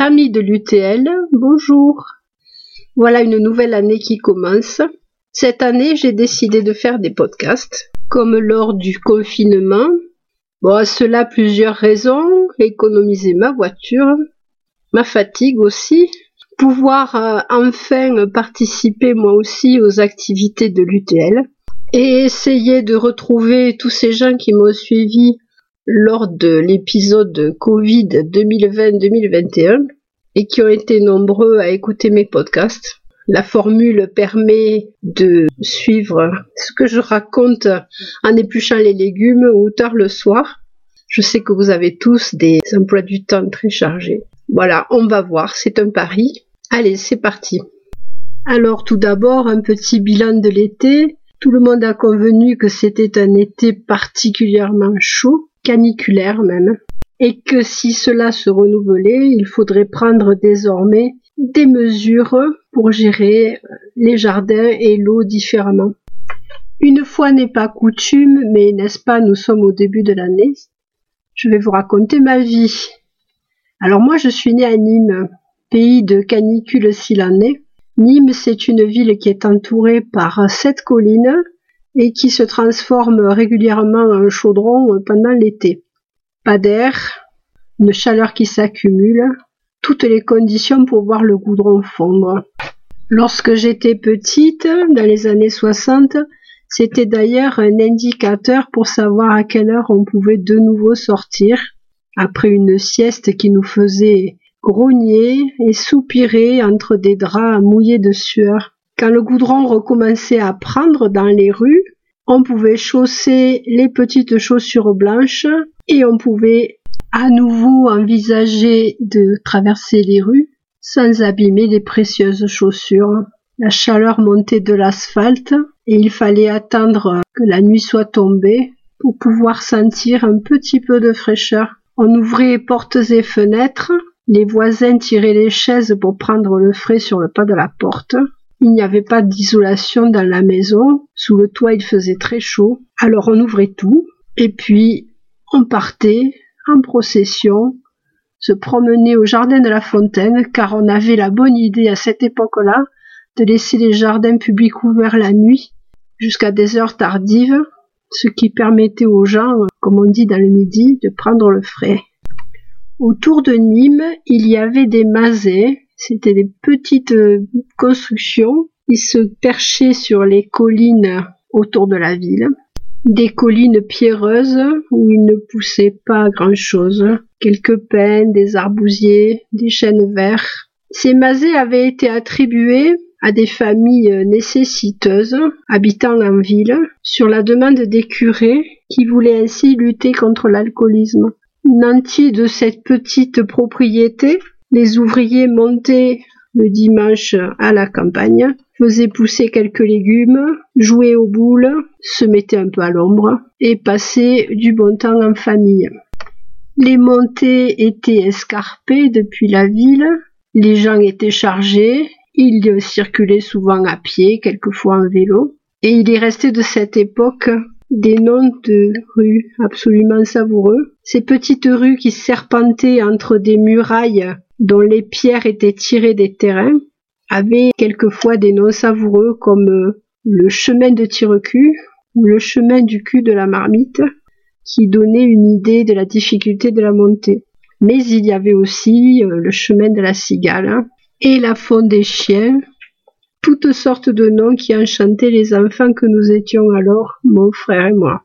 Amis de l'UTL, bonjour. Voilà une nouvelle année qui commence. Cette année, j'ai décidé de faire des podcasts, comme lors du confinement. Bon, à cela plusieurs raisons. Économiser ma voiture, ma fatigue aussi, pouvoir euh, enfin participer moi aussi aux activités de l'UTL et essayer de retrouver tous ces gens qui m'ont suivi lors de l'épisode Covid 2020-2021 et qui ont été nombreux à écouter mes podcasts. La formule permet de suivre ce que je raconte en épluchant les légumes ou tard le soir. Je sais que vous avez tous des emplois du temps très chargés. Voilà, on va voir, c'est un pari. Allez, c'est parti. Alors tout d'abord, un petit bilan de l'été. Tout le monde a convenu que c'était un été particulièrement chaud caniculaire même, et que si cela se renouvelait, il faudrait prendre désormais des mesures pour gérer les jardins et l'eau différemment. Une fois n'est pas coutume, mais n'est-ce pas, nous sommes au début de l'année, je vais vous raconter ma vie. Alors moi, je suis née à Nîmes, pays de canicule s'il en est. Nîmes, c'est une ville qui est entourée par sept collines et qui se transforme régulièrement en chaudron pendant l'été. Pas d'air, une chaleur qui s'accumule, toutes les conditions pour voir le goudron fondre. Lorsque j'étais petite, dans les années 60, c'était d'ailleurs un indicateur pour savoir à quelle heure on pouvait de nouveau sortir, après une sieste qui nous faisait grogner et soupirer entre des draps mouillés de sueur. Quand le goudron recommençait à prendre dans les rues, on pouvait chausser les petites chaussures blanches et on pouvait à nouveau envisager de traverser les rues sans abîmer les précieuses chaussures. La chaleur montait de l'asphalte et il fallait attendre que la nuit soit tombée pour pouvoir sentir un petit peu de fraîcheur. On ouvrait portes et fenêtres, les voisins tiraient les chaises pour prendre le frais sur le pas de la porte. Il n'y avait pas d'isolation dans la maison. Sous le toit, il faisait très chaud. Alors on ouvrait tout. Et puis, on partait en procession, se promener au jardin de la fontaine, car on avait la bonne idée à cette époque-là de laisser les jardins publics ouverts la nuit jusqu'à des heures tardives, ce qui permettait aux gens, comme on dit dans le midi, de prendre le frais. Autour de Nîmes, il y avait des masets, c'était des petites euh, constructions qui se perchaient sur les collines autour de la ville. Des collines pierreuses où il ne poussait pas grand-chose. Quelques pins, des arbousiers, des chênes verts. Ces masées avaient été attribués à des familles nécessiteuses habitant en ville sur la demande des curés qui voulaient ainsi lutter contre l'alcoolisme. Nantis de cette petite propriété les ouvriers montaient le dimanche à la campagne, faisaient pousser quelques légumes, jouaient aux boules, se mettaient un peu à l'ombre et passaient du bon temps en famille. Les montées étaient escarpées depuis la ville, les gens étaient chargés, ils circulaient souvent à pied, quelquefois en vélo, et il est resté de cette époque des noms de rues absolument savoureux. Ces petites rues qui serpentaient entre des murailles dont les pierres étaient tirées des terrains, avaient quelquefois des noms savoureux comme euh, le chemin de Tirecu ou le chemin du cul de la marmite, qui donnait une idée de la difficulté de la montée. Mais il y avait aussi euh, le chemin de la cigale et la faune des chiens, toutes sortes de noms qui enchantaient les enfants que nous étions alors, mon frère et moi.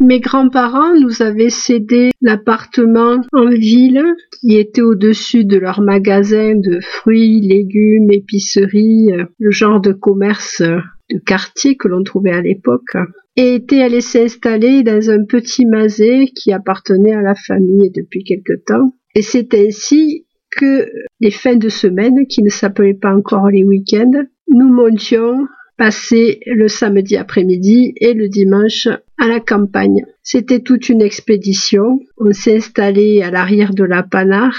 Mes grands-parents nous avaient cédé l'appartement en ville qui était au-dessus de leur magasin de fruits, légumes, épiceries, le genre de commerce de quartier que l'on trouvait à l'époque, et étaient allés s'installer dans un petit masé qui appartenait à la famille depuis quelque temps. Et c'est ainsi que les fins de semaine, qui ne s'appelaient pas encore les week-ends, nous montions passer le samedi après-midi et le dimanche à la campagne. C'était toute une expédition. On s'est installé à l'arrière de la panard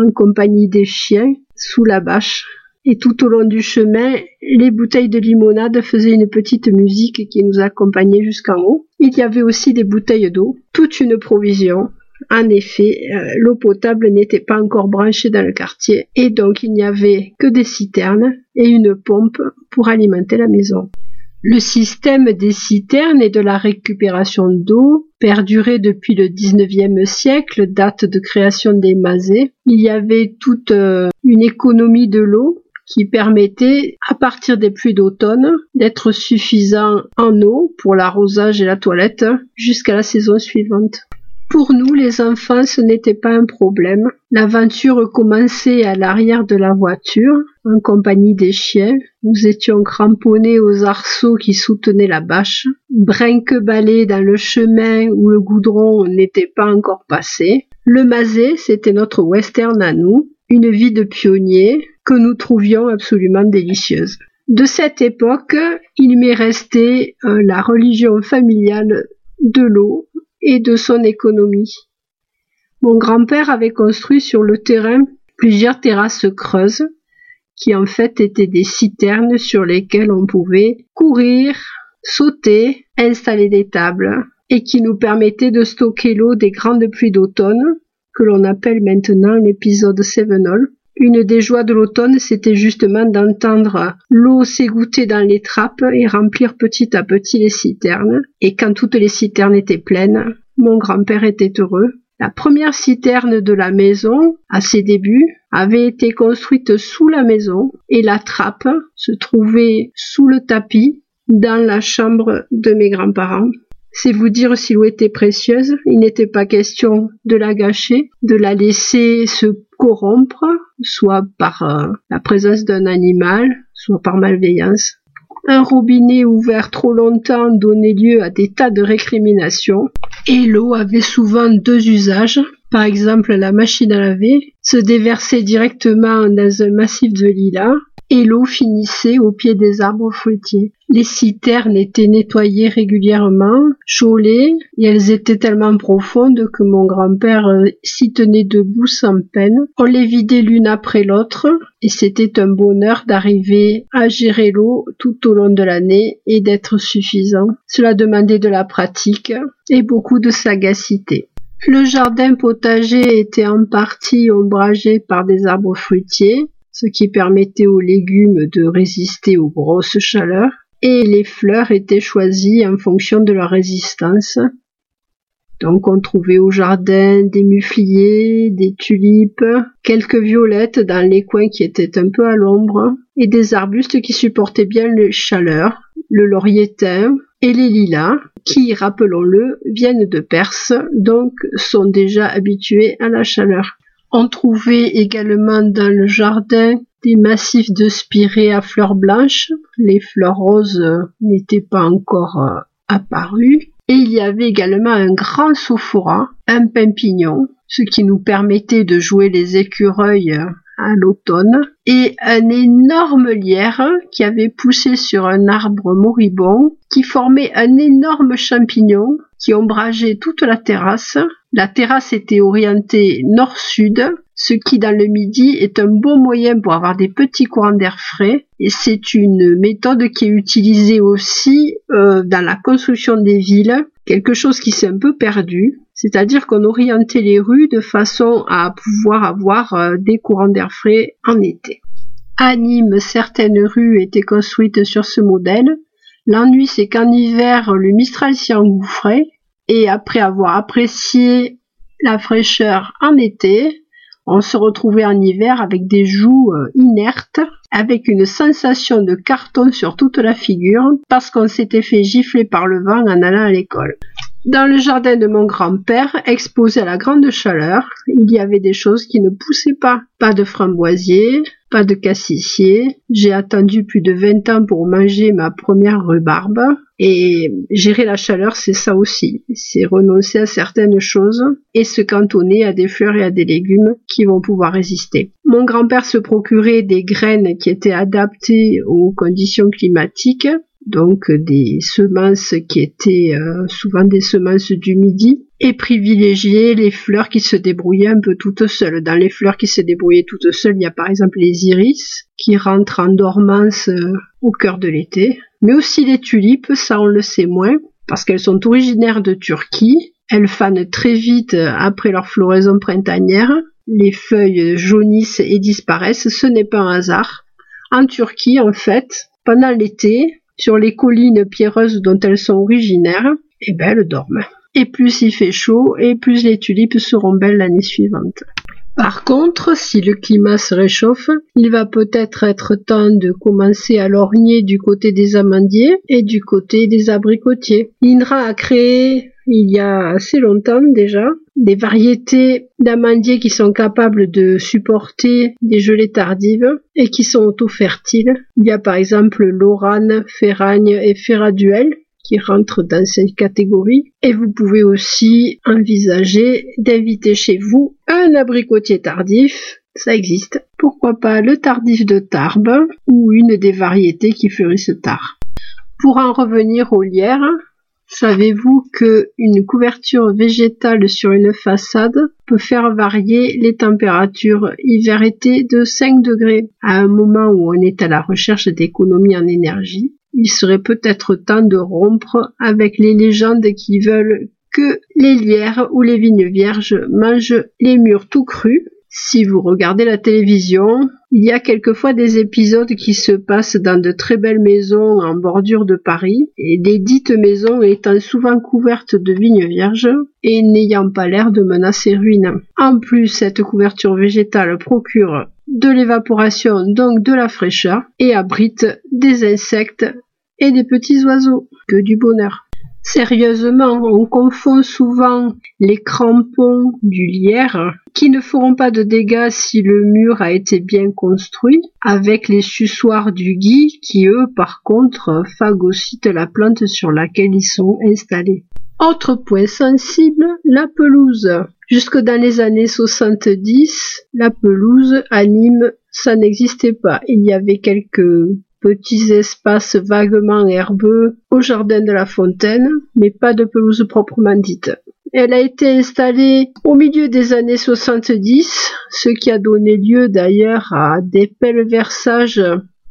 en compagnie des chiens sous la bâche. Et tout au long du chemin, les bouteilles de limonade faisaient une petite musique qui nous accompagnait jusqu'en haut. Il y avait aussi des bouteilles d'eau, toute une provision. En effet, euh, l'eau potable n'était pas encore branchée dans le quartier et donc il n'y avait que des citernes et une pompe pour alimenter la maison. Le système des citernes et de la récupération d'eau perdurait depuis le XIXe siècle, date de création des masées. Il y avait toute euh, une économie de l'eau qui permettait, à partir des pluies d'automne, d'être suffisant en eau pour l'arrosage et la toilette jusqu'à la saison suivante. Pour nous, les enfants, ce n'était pas un problème. L'aventure commençait à l'arrière de la voiture, en compagnie des chiens. Nous étions cramponnés aux arceaux qui soutenaient la bâche, brinque dans le chemin où le goudron n'était pas encore passé. Le masé, c'était notre western à nous, une vie de pionnier que nous trouvions absolument délicieuse. De cette époque, il m'est resté euh, la religion familiale de l'eau et de son économie. Mon grand-père avait construit sur le terrain plusieurs terrasses creuses qui en fait étaient des citernes sur lesquelles on pouvait courir, sauter, installer des tables et qui nous permettaient de stocker l'eau des grandes pluies d'automne que l'on appelle maintenant l'épisode Sevenol. Une des joies de l'automne, c'était justement d'entendre l'eau s'égoutter dans les trappes et remplir petit à petit les citernes. Et quand toutes les citernes étaient pleines, mon grand-père était heureux. La première citerne de la maison, à ses débuts, avait été construite sous la maison et la trappe se trouvait sous le tapis dans la chambre de mes grands-parents. C'est vous dire si l'eau était précieuse. Il n'était pas question de la gâcher, de la laisser se corrompre, soit par euh, la présence d'un animal, soit par malveillance. Un robinet ouvert trop longtemps donnait lieu à des tas de récriminations, et l'eau avait souvent deux usages. Par exemple, la machine à laver se déversait directement dans un massif de lilas, et l'eau finissait au pied des arbres fruitiers. Les citernes étaient nettoyées régulièrement, chaulées, et elles étaient tellement profondes que mon grand-père euh, s'y tenait debout sans peine. On les vidait l'une après l'autre, et c'était un bonheur d'arriver à gérer l'eau tout au long de l'année et d'être suffisant. Cela demandait de la pratique et beaucoup de sagacité. Le jardin potager était en partie ombragé par des arbres fruitiers, ce qui permettait aux légumes de résister aux grosses chaleurs, et les fleurs étaient choisies en fonction de leur résistance. Donc on trouvait au jardin des mufliers, des tulipes, quelques violettes dans les coins qui étaient un peu à l'ombre, et des arbustes qui supportaient bien les chaleurs, le laurier et les lilas, qui, rappelons-le, viennent de Perse, donc sont déjà habitués à la chaleur. On trouvait également dans le jardin des massifs de spirées à fleurs blanches. Les fleurs roses n'étaient pas encore euh, apparues. Et il y avait également un grand sophora, un pimpignon, ce qui nous permettait de jouer les écureuils à l'automne, et un énorme lierre qui avait poussé sur un arbre moribond, qui formait un énorme champignon qui ombrageait toute la terrasse. La terrasse était orientée nord-sud, ce qui dans le midi est un bon moyen pour avoir des petits courants d'air frais et c'est une méthode qui est utilisée aussi euh, dans la construction des villes, quelque chose qui s'est un peu perdu, c'est-à-dire qu'on orientait les rues de façon à pouvoir avoir euh, des courants d'air frais en été. À Nîmes, certaines rues étaient construites sur ce modèle. L'ennui, c'est qu'en hiver, le Mistral s'y engouffrait et après avoir apprécié la fraîcheur en été, on se retrouvait en hiver avec des joues euh, inertes, avec une sensation de carton sur toute la figure, parce qu'on s'était fait gifler par le vent en allant à l'école. Dans le jardin de mon grand-père, exposé à la grande chaleur, il y avait des choses qui ne poussaient pas. Pas de framboisier, pas de cassissier. J'ai attendu plus de 20 ans pour manger ma première rhubarbe. Et gérer la chaleur, c'est ça aussi. C'est renoncer à certaines choses et se cantonner à des fleurs et à des légumes qui vont pouvoir résister. Mon grand-père se procurait des graines qui étaient adaptées aux conditions climatiques donc des semences qui étaient euh, souvent des semences du midi, et privilégier les fleurs qui se débrouillaient un peu toutes seules. Dans les fleurs qui se débrouillaient toutes seules, il y a par exemple les iris, qui rentrent en dormance euh, au cœur de l'été, mais aussi les tulipes, ça on le sait moins, parce qu'elles sont originaires de Turquie, Elles fanent très vite après leur floraison printanière. Les feuilles jaunissent et disparaissent. Ce n'est pas un hasard. En Turquie, en fait, pendant l'été, sur les collines pierreuses dont elles sont originaires, eh ben, elles dorment. Et plus il fait chaud, et plus les tulipes seront belles l'année suivante. Par contre, si le climat se réchauffe, il va peut-être être temps de commencer à lorgner du côté des amandiers et du côté des abricotiers. L'INRA a créé il y a assez longtemps déjà des variétés d'amandiers qui sont capables de supporter des gelées tardives et qui sont auto-fertiles. Il y a par exemple l'orane, ferragne et ferraduel qui rentrent dans cette catégorie. Et vous pouvez aussi envisager d'inviter chez vous un abricotier tardif. Ça existe. Pourquoi pas le tardif de Tarbes ou une des variétés qui fleurissent tard. Pour en revenir aux lierres, Savez-vous que une couverture végétale sur une façade peut faire varier les températures hiver-été de 5 degrés? À un moment où on est à la recherche d'économie en énergie, il serait peut-être temps de rompre avec les légendes qui veulent que les lierres ou les vignes vierges mangent les murs tout crus si vous regardez la télévision, il y a quelquefois des épisodes qui se passent dans de très belles maisons en bordure de Paris, et des dites maisons étant souvent couvertes de vignes vierges et n'ayant pas l'air de menacer ruine. En plus, cette couverture végétale procure de l'évaporation, donc de la fraîcheur, et abrite des insectes et des petits oiseaux. Que du bonheur. Sérieusement, on confond souvent les crampons du lierre, qui ne feront pas de dégâts si le mur a été bien construit, avec les sussoirs du gui, qui eux, par contre, phagocytent la plante sur laquelle ils sont installés. Autre point sensible, la pelouse. Jusque dans les années 70, la pelouse anime, ça n'existait pas. Il y avait quelques petits espaces vaguement herbeux au jardin de la fontaine, mais pas de pelouse proprement dite. Elle a été installée au milieu des années 70, ce qui a donné lieu d'ailleurs à des pèleversages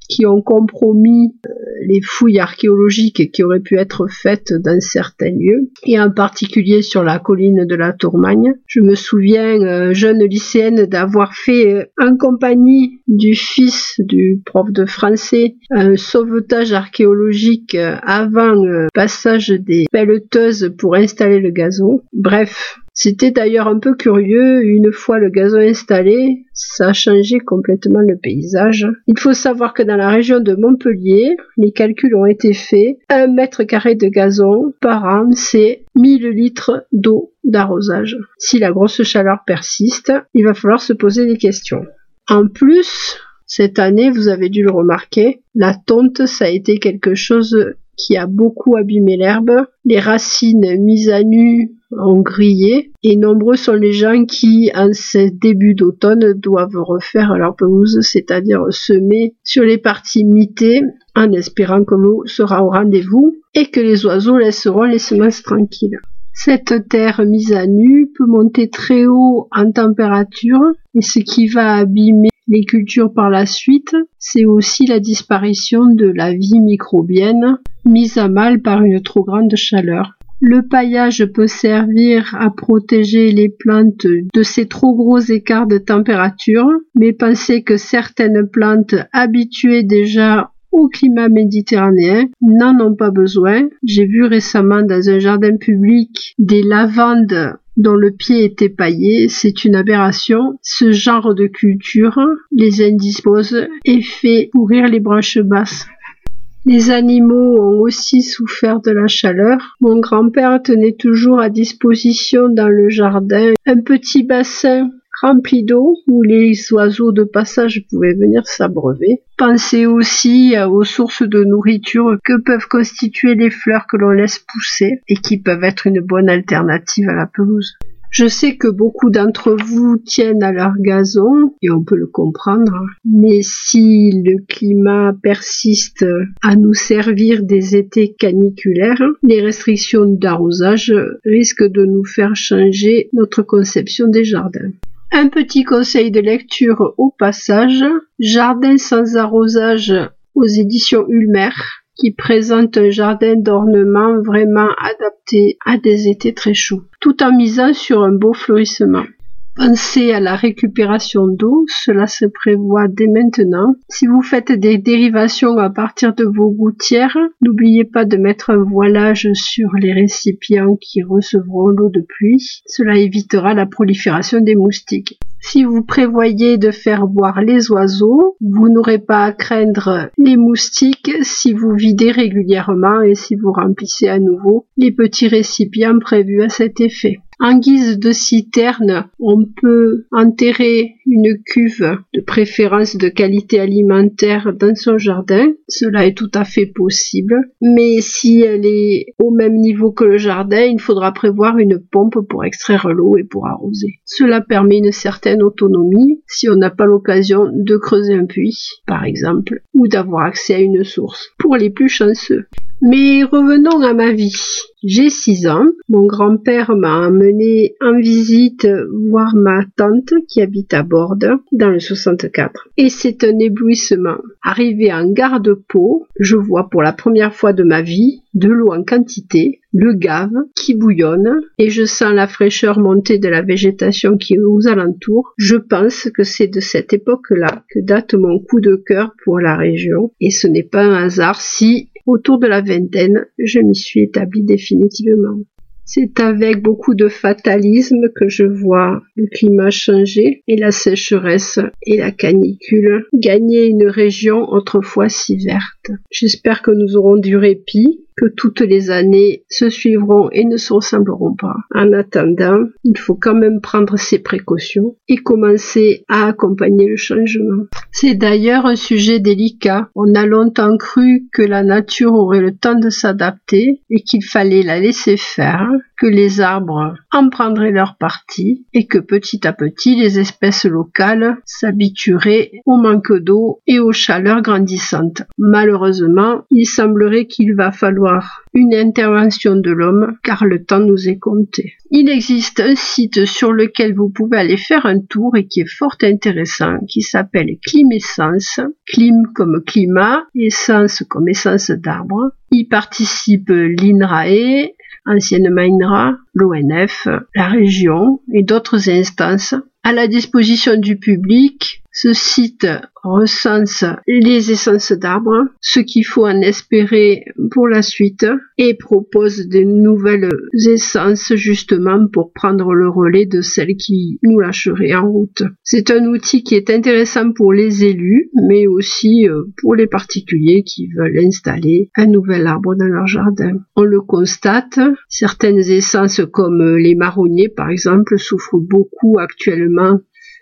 qui ont compromis euh, les fouilles archéologiques qui auraient pu être faites dans certains lieux, et en particulier sur la colline de la Tourmagne. Je me souviens, euh, jeune lycéenne, d'avoir fait euh, en compagnie du fils du prof de français un sauvetage archéologique avant le passage des pelleteuses pour installer le gazon. Bref, c'était d'ailleurs un peu curieux, une fois le gazon installé, ça a changé complètement le paysage. Il faut savoir que dans la région de Montpellier, les calculs ont été faits, un mètre carré de gazon par an, c'est 1000 litres d'eau d'arrosage. Si la grosse chaleur persiste, il va falloir se poser des questions. En plus, cette année, vous avez dû le remarquer, la tonte, ça a été quelque chose qui a beaucoup abîmé l'herbe. Les racines mises à nu ont grillé et nombreux sont les gens qui, en ce début d'automne, doivent refaire leur pelouse, c'est-à-dire semer sur les parties mitées en espérant que l'eau sera au rendez-vous et que les oiseaux laisseront les semences tranquilles. Cette terre mise à nu peut monter très haut en température et ce qui va abîmer les cultures par la suite, c'est aussi la disparition de la vie microbienne mise à mal par une trop grande chaleur. Le paillage peut servir à protéger les plantes de ces trop gros écarts de température, mais pensez que certaines plantes habituées déjà au climat méditerranéen n'en ont pas besoin. J'ai vu récemment dans un jardin public des lavandes dont le pied était paillé, c'est une aberration. Ce genre de culture les indispose et fait pourrir les branches basses. Les animaux ont aussi souffert de la chaleur. Mon grand-père tenait toujours à disposition dans le jardin un petit bassin rempli d'eau où les oiseaux de passage pouvaient venir s'abreuver. Pensez aussi aux sources de nourriture que peuvent constituer les fleurs que l'on laisse pousser et qui peuvent être une bonne alternative à la pelouse. Je sais que beaucoup d'entre vous tiennent à leur gazon, et on peut le comprendre, mais si le climat persiste à nous servir des étés caniculaires, les restrictions d'arrosage risquent de nous faire changer notre conception des jardins. Un petit conseil de lecture au passage, Jardin sans arrosage aux éditions Ulmer, qui présente un jardin d'ornement vraiment adapté à des étés très chauds, tout en misant sur un beau fleurissement. Pensez à la récupération d'eau, cela se prévoit dès maintenant. Si vous faites des dérivations à partir de vos gouttières, n'oubliez pas de mettre un voilage sur les récipients qui recevront l'eau de pluie. Cela évitera la prolifération des moustiques. Si vous prévoyez de faire boire les oiseaux, vous n'aurez pas à craindre les moustiques si vous videz régulièrement et si vous remplissez à nouveau les petits récipients prévus à cet effet. En guise de citerne, on peut enterrer une cuve de préférence de qualité alimentaire dans son jardin. Cela est tout à fait possible. Mais si elle est au même niveau que le jardin, il faudra prévoir une pompe pour extraire l'eau et pour arroser. Cela permet une certaine autonomie si on n'a pas l'occasion de creuser un puits, par exemple, ou d'avoir accès à une source. Pour les plus chanceux. Mais revenons à ma vie. J'ai 6 ans. Mon grand-père m'a amené en visite voir ma tante qui habite à Bordes dans le 64. Et c'est un éblouissement. Arrivé en gare de Pau, je vois pour la première fois de ma vie de l'eau en quantité, le gave qui bouillonne et je sens la fraîcheur monter de la végétation qui est aux alentours. Je pense que c'est de cette époque-là que date mon coup de cœur pour la région et ce n'est pas un hasard si Autour de la vingtaine, je m'y suis établie définitivement. C'est avec beaucoup de fatalisme que je vois le climat changer et la sécheresse et la canicule gagner une région autrefois si verte. J'espère que nous aurons du répit que toutes les années se suivront et ne se ressembleront pas. En attendant, il faut quand même prendre ses précautions et commencer à accompagner le changement. C'est d'ailleurs un sujet délicat. On a longtemps cru que la nature aurait le temps de s'adapter et qu'il fallait la laisser faire, que les arbres en prendraient leur partie et que petit à petit les espèces locales s'habitueraient au manque d'eau et aux chaleurs grandissantes. Malheureusement, il semblerait qu'il va falloir une intervention de l'homme car le temps nous est compté. Il existe un site sur lequel vous pouvez aller faire un tour et qui est fort intéressant qui s'appelle Climessence. Clim comme climat, essence comme essence d'arbre. Y participe l'INRAE, anciennement INRA, l'ONF, la région et d'autres instances à la disposition du public ce site recense les essences d'arbres, ce qu'il faut en espérer pour la suite, et propose de nouvelles essences justement pour prendre le relais de celles qui nous lâcheraient en route. C'est un outil qui est intéressant pour les élus, mais aussi euh, pour les particuliers qui veulent installer un nouvel arbre dans leur jardin. On le constate, certaines essences comme les marronniers par exemple souffrent beaucoup actuellement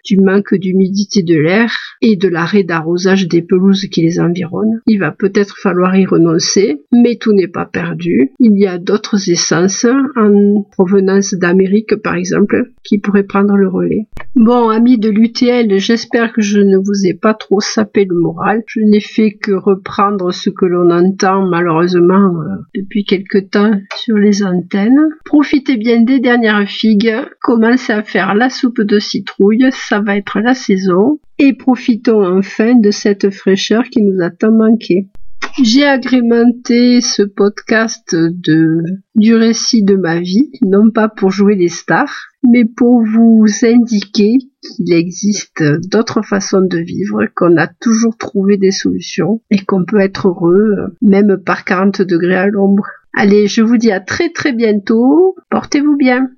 du manque d'humidité de l'air et de l'arrêt d'arrosage des pelouses qui les environnent. Il va peut-être falloir y renoncer, mais tout n'est pas perdu. Il y a d'autres essences en provenance d'Amérique par exemple qui pourraient prendre le relais. Bon, amis de l'UTL, j'espère que je ne vous ai pas trop sapé le moral. Je n'ai fait que reprendre ce que l'on entend malheureusement euh, depuis quelque temps sur les antennes. Profitez bien des dernières figues, commencez à faire la soupe de citrouille, va être la saison, et profitons enfin de cette fraîcheur qui nous a tant manqué. J'ai agrémenté ce podcast de, du récit de ma vie, non pas pour jouer les stars, mais pour vous indiquer qu'il existe d'autres façons de vivre, qu'on a toujours trouvé des solutions et qu'on peut être heureux même par 40 degrés à l'ombre. Allez, je vous dis à très très bientôt. Portez-vous bien.